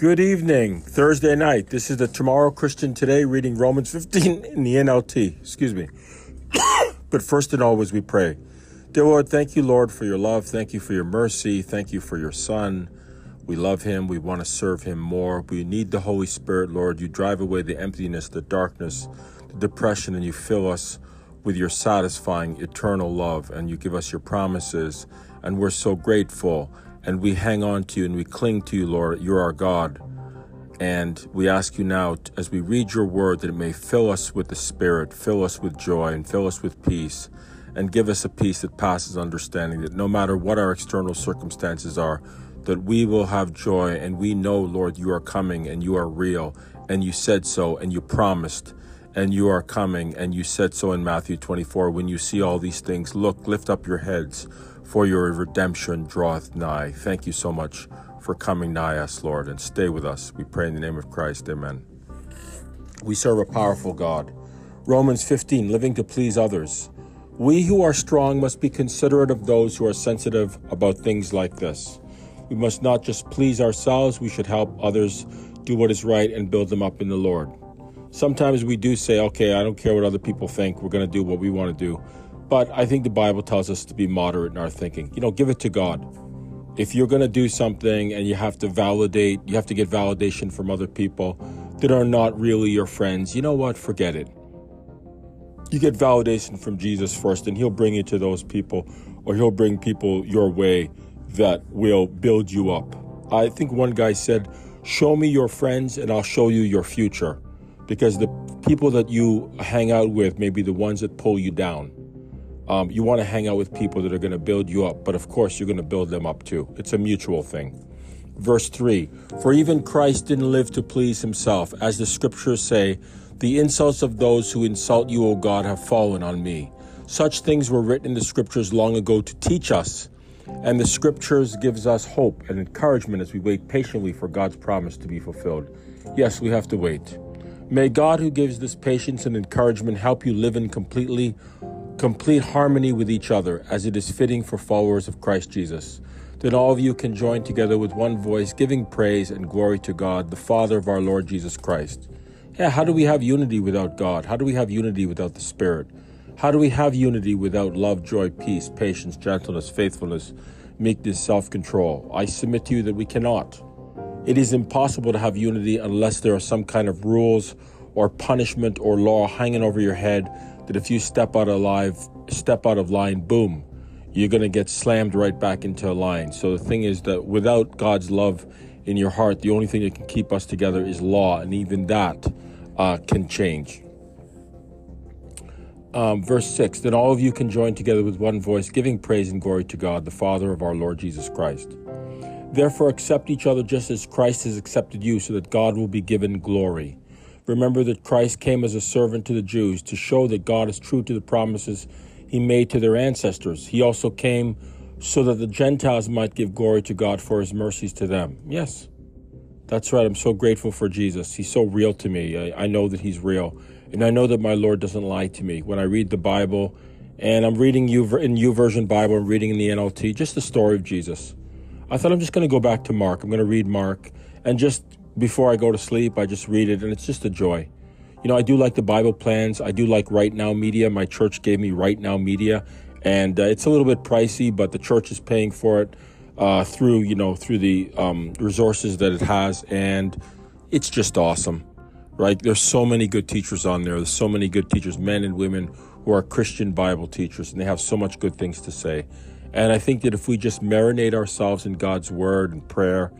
Good evening, Thursday night. This is the Tomorrow Christian Today reading Romans 15 in the NLT. Excuse me. but first and always, we pray. Dear Lord, thank you, Lord, for your love. Thank you for your mercy. Thank you for your Son. We love him. We want to serve him more. We need the Holy Spirit, Lord. You drive away the emptiness, the darkness, the depression, and you fill us with your satisfying eternal love. And you give us your promises. And we're so grateful and we hang on to you and we cling to you, Lord. You're our God. And we ask you now, as we read your word, that it may fill us with the Spirit, fill us with joy, and fill us with peace, and give us a peace that passes understanding, that no matter what our external circumstances are, that we will have joy, and we know, Lord, you are coming, and you are real, and you said so, and you promised, and you are coming, and you said so in Matthew 24. When you see all these things, look, lift up your heads for your redemption draweth nigh. Thank you so much for coming nigh us, Lord, and stay with us. We pray in the name of Christ. Amen. We serve a powerful God. Romans 15, living to please others. We who are strong must be considerate of those who are sensitive about things like this. We must not just please ourselves, we should help others do what is right and build them up in the Lord. Sometimes we do say, okay, I don't care what other people think, we're going to do what we want to do. But I think the Bible tells us to be moderate in our thinking. You know, give it to God. If you're going to do something and you have to validate, you have to get validation from other people that are not really your friends, you know what? Forget it. You get validation from Jesus first, and He'll bring you to those people, or He'll bring people your way that will build you up. I think one guy said, Show me your friends, and I'll show you your future. Because the people that you hang out with may be the ones that pull you down. Um, you want to hang out with people that are going to build you up, but of course, you're going to build them up too. It's a mutual thing. Verse 3 For even Christ didn't live to please himself. As the scriptures say, the insults of those who insult you, O God, have fallen on me. Such things were written in the scriptures long ago to teach us. And the scriptures gives us hope and encouragement as we wait patiently for God's promise to be fulfilled. Yes, we have to wait. May God, who gives this patience and encouragement, help you live in completely complete harmony with each other as it is fitting for followers of Christ Jesus. Then all of you can join together with one voice, giving praise and glory to God, the Father of our Lord Jesus Christ. Yeah, how do we have unity without God? How do we have unity without the Spirit? How do we have unity without love, joy, peace, patience, gentleness, faithfulness, meekness, self control? I submit to you that we cannot. It is impossible to have unity unless there are some kind of rules or punishment or law hanging over your head that if you step out of line, step out of line, boom, you're going to get slammed right back into a line. So the thing is that without God's love in your heart, the only thing that can keep us together is law, and even that uh, can change. Um, verse 6 Then all of you can join together with one voice, giving praise and glory to God, the Father of our Lord Jesus Christ. Therefore, accept each other just as Christ has accepted you, so that God will be given glory. Remember that Christ came as a servant to the Jews to show that God is true to the promises he made to their ancestors. He also came so that the Gentiles might give glory to God for his mercies to them. Yes, that's right. I'm so grateful for Jesus. He's so real to me. I, I know that he's real. And I know that my Lord doesn't lie to me. When I read the Bible, and I'm reading you in YouVersion Bible, I'm reading in the NLT, just the story of Jesus. I thought I'm just going to go back to Mark. I'm going to read Mark and just before I go to sleep, I just read it, and it's just a joy. You know, I do like the Bible plans. I do like Right Now Media. My church gave me Right Now Media, and uh, it's a little bit pricey, but the church is paying for it uh, through you know through the um, resources that it has, and it's just awesome, right? There's so many good teachers on there. There's so many good teachers, men and women who are Christian Bible teachers, and they have so much good things to say. And I think that if we just marinate ourselves in God's Word and prayer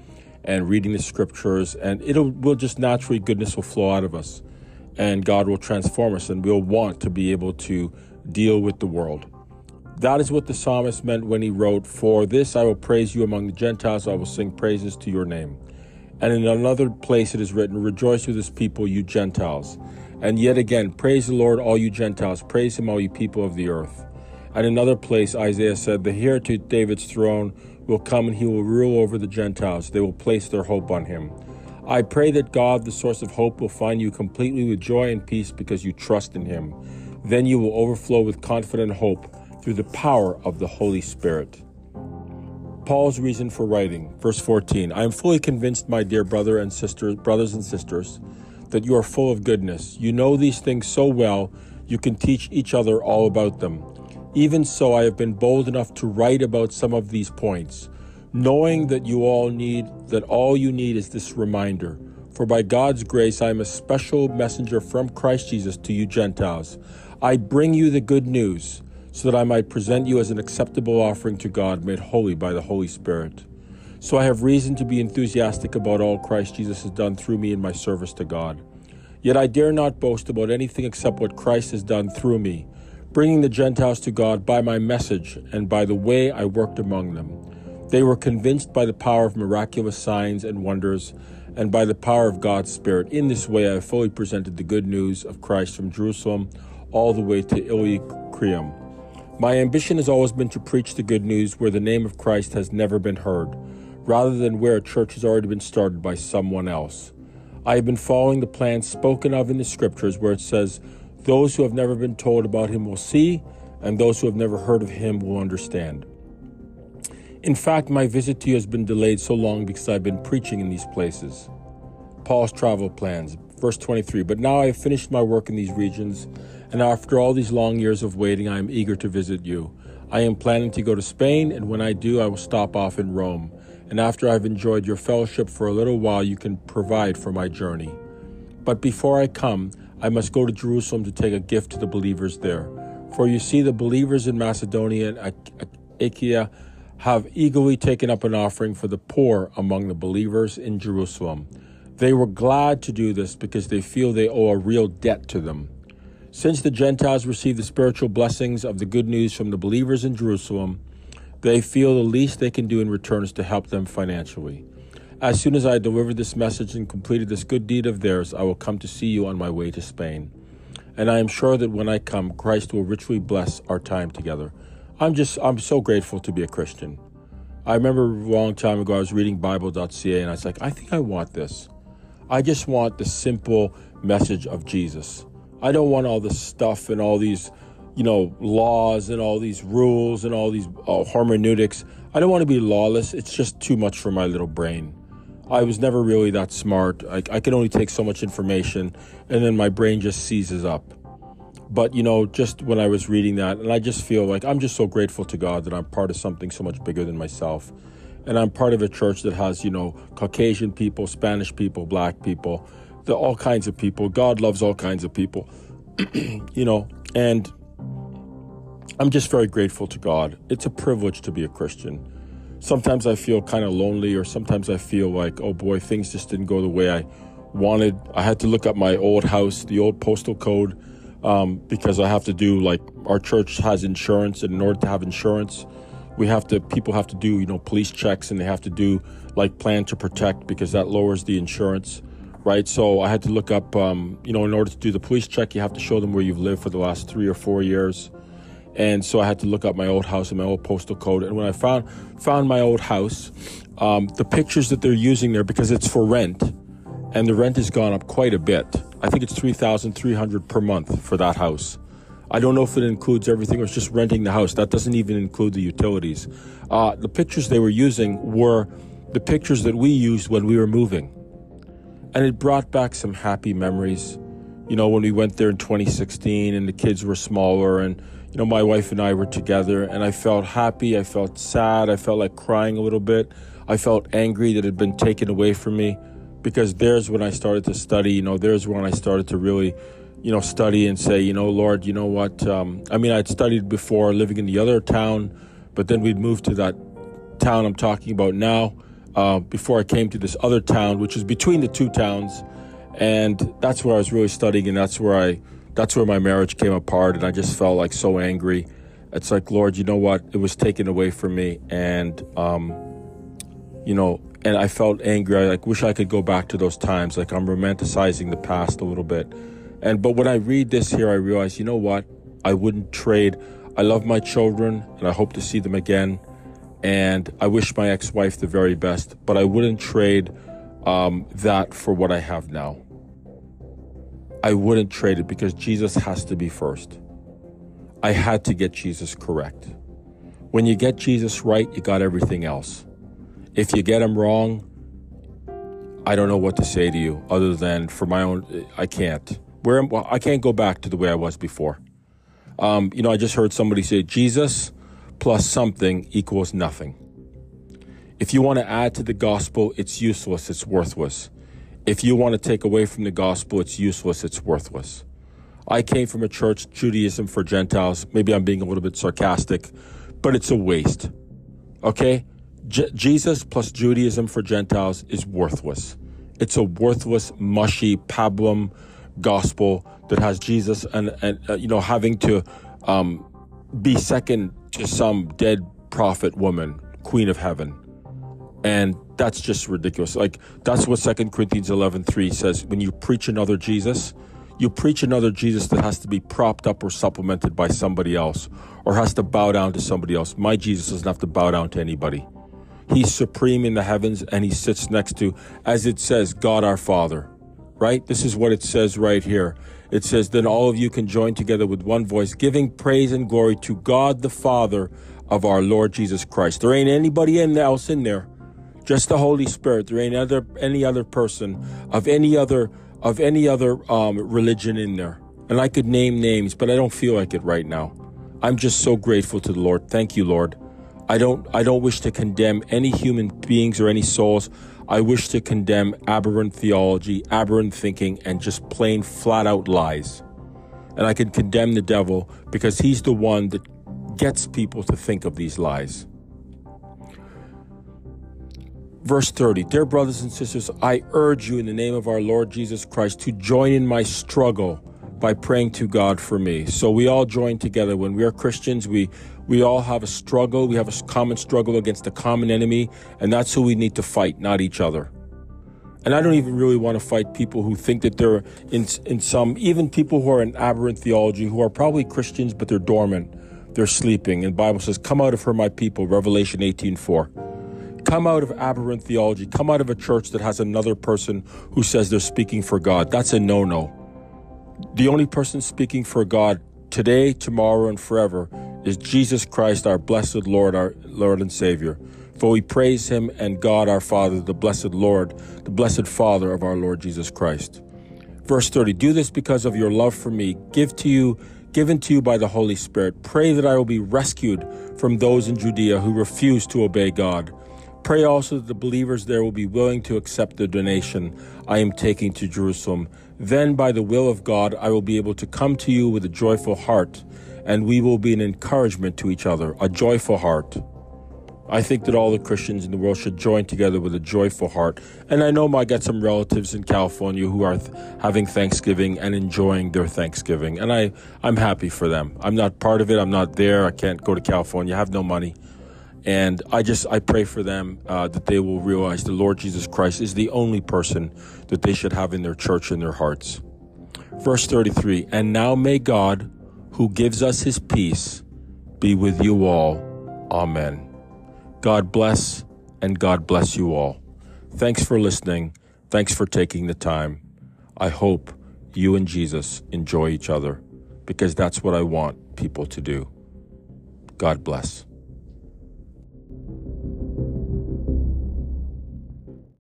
and reading the scriptures, and it'll will just naturally goodness will flow out of us, and God will transform us, and we'll want to be able to deal with the world. That is what the psalmist meant when he wrote, For this I will praise you among the Gentiles, I will sing praises to your name. And in another place it is written, Rejoice with his people, you Gentiles. And yet again, praise the Lord, all you Gentiles, praise him, all you people of the earth. And in another place, Isaiah said, The heir to David's throne will come and he will rule over the Gentiles. They will place their hope on him. I pray that God, the source of hope, will find you completely with joy and peace because you trust in him. Then you will overflow with confident hope through the power of the Holy Spirit. Paul's reason for writing, verse 14. I am fully convinced, my dear brother and sisters, brothers and sisters, that you are full of goodness. You know these things so well, you can teach each other all about them. Even so, I have been bold enough to write about some of these points, knowing that you all need, that all you need is this reminder. For by God's grace, I am a special messenger from Christ Jesus to you Gentiles. I bring you the good news so that I might present you as an acceptable offering to God, made holy by the Holy Spirit. So I have reason to be enthusiastic about all Christ Jesus has done through me in my service to God. Yet I dare not boast about anything except what Christ has done through me, bringing the Gentiles to God by my message and by the way I worked among them. They were convinced by the power of miraculous signs and wonders and by the power of God's Spirit. In this way, I fully presented the good news of Christ from Jerusalem all the way to Illyricum. My ambition has always been to preach the good news where the name of Christ has never been heard, rather than where a church has already been started by someone else. I have been following the plan spoken of in the scriptures where it says, Those who have never been told about him will see, and those who have never heard of him will understand. In fact, my visit to you has been delayed so long because I've been preaching in these places. Paul's travel plans, verse 23. But now I have finished my work in these regions and after all these long years of waiting, I am eager to visit you. I am planning to go to Spain, and when I do, I will stop off in Rome. And after I've enjoyed your fellowship for a little while, you can provide for my journey. But before I come, I must go to Jerusalem to take a gift to the believers there. For you see, the believers in Macedonia and Achaia have eagerly taken up an offering for the poor among the believers in Jerusalem. They were glad to do this because they feel they owe a real debt to them. Since the Gentiles receive the spiritual blessings of the good news from the believers in Jerusalem, they feel the least they can do in return is to help them financially. As soon as I deliver this message and completed this good deed of theirs, I will come to see you on my way to Spain. And I am sure that when I come, Christ will richly bless our time together. I'm just, I'm so grateful to be a Christian. I remember a long time ago, I was reading Bible.ca and I was like, I think I want this. I just want the simple message of Jesus. I don't want all this stuff and all these, you know, laws and all these rules and all these uh, hermeneutics. I don't want to be lawless. It's just too much for my little brain. I was never really that smart. I, I only take so much information and then my brain just seizes up. But, you know, just when I was reading that, and I just feel like I'm just so grateful to God that I'm part of something so much bigger than myself. And I'm part of a church that has, you know, Caucasian people, Spanish people, black people, the all kinds of people. God loves all kinds of people, you know, and I'm just very grateful to God. It's a privilege to be a Christian. Sometimes I feel kind of lonely, or sometimes I feel like, oh boy, things just didn't go the way I wanted. I had to look up my old house, the old postal code, um, because I have to do like our church has insurance, and in order to have insurance, we have to people have to do you know police checks, and they have to do like plan to protect because that lowers the insurance right? So I had to look up, um, you know, in order to do the police check, you have to show them where you've lived for the last three or four years. And so I had to look up my old house and my old postal code. And when I found found my old house, um, the pictures that they're using there because it's for rent, and the rent has gone up quite a bit. I think it's three thousand three hundred per month for that house. I don't know if it includes everything or it's just renting the house. That doesn't even include the utilities. Uh, the pictures they were using were the pictures that we used when we were moving and it brought back some happy memories. You know, when we went there in 2016 and the kids were smaller, and, you know, my wife and I were together, and I felt happy. I felt sad. I felt like crying a little bit. I felt angry that it had been taken away from me because there's when I started to study. You know, there's when I started to really, you know, study and say, you know, Lord, you know what? Um, I mean, I'd studied before living in the other town, but then we'd moved to that town I'm talking about now uh, before I came to this other town, which is between the two towns, and that's where I was really studying, and that's where I that's where my marriage came apart, and I just felt like so angry. It's like, Lord, you know what? It was taken away from me, and um, you know, and I felt angry. I like wish I could go back to those times. Like I'm romanticizing the past a little bit, and but when I read this here, I realize, you know what? I wouldn't trade. I love my children, and I hope to see them again and I wish my ex wife the very best, but I wouldn't trade um, that for what I have now. I wouldn't trade it because Jesus has to be first. I had to get Jesus correct. When you get Jesus right, you got everything else. If you get him wrong, I don't know what to say to you other than for my own, I can't. Where well, I can't go back to the way I was before. Um, you know, I just heard somebody say Jesus plus something equals nothing. If you want to add to the gospel, it's useless, it's worthless. If you want to take away from the gospel, it's useless, it's worthless. I came from a church, Judaism for Gentiles. Maybe I'm being a little bit sarcastic, but it's a waste. Okay? Jesus plus Judaism for Gentiles is worthless. It's a worthless, mushy, pablum gospel that has Jesus and, and uh, you know, having to um, be second to some dead prophet woman, queen of heaven. And that's just ridiculous. Like, that's what Second Corinthians 11 3 says. When you preach another Jesus, you preach another Jesus that has to be propped up or supplemented by somebody else or has to bow down to somebody else. My Jesus doesn't have to bow down to anybody. He's supreme in the heavens and he sits next to, as it says, God our Father, right? This is what it says right here. It says, Then all of you can join together with one voice, giving praise and glory to God the Father of our Lord Jesus Christ. There ain't anybody else in there, just the Holy Spirit. There ain't other, any other person of any other of any other um, religion in there. And I could name names, but I don't feel like it right now. I'm just so grateful to the Lord. Thank you, Lord. I don't I don't wish to condemn any human beings or any souls. I wish to condemn aberrant theology, aberrant thinking, and just plain flat out lies. And I can condemn the devil because he's the one that gets people to think of these lies. Verse 30 Dear brothers and sisters, I urge you in the name of our Lord Jesus Christ to join in my struggle by praying to God for me. So we all join together. When we are Christians, we, we all have a struggle. We have a common struggle against a common enemy, and that's who we need to fight, not each other. And I don't even really want to fight people who think that they're in, in some, even people who are in aberrant theology, who are probably Christians, but they're dormant. They're sleeping. And the Bible says, come out of her, my people, Revelation 18, 4 come out of aberrant theology, come out of a church that has another person who says they're speaking for God. That's a no no. The only person speaking for God today, tomorrow, and forever is Jesus Christ, our blessed Lord, our Lord and Savior. For we praise him and God our Father, the blessed Lord, the blessed Father of our Lord Jesus Christ. Verse 30 Do this because of your love for me, give to you, given to you by the Holy Spirit. Pray that I will be rescued from those in Judea who refuse to obey God Pray also that the believers there will be willing to accept the donation I am taking to Jerusalem. Then, by the will of God, I will be able to come to you with a joyful heart, and we will be an encouragement to each other, a joyful heart. I think that all the Christians in the world should join together with a joyful heart. And I know I got some relatives in California who are th- having Thanksgiving and enjoying their Thanksgiving. And I, I'm happy for them. I'm not part of it. I'm not there. I can't go to California. I have no money. And I just I pray for them uh, that they will realize the Lord Jesus Christ is the only person that they should have in their church in their hearts. Verse 33 And now may God, who gives us his peace, be with you all. Amen. God bless and God bless you all. Thanks for listening. Thanks for taking the time. I hope you and Jesus enjoy each other because that's what I want people to do. God bless.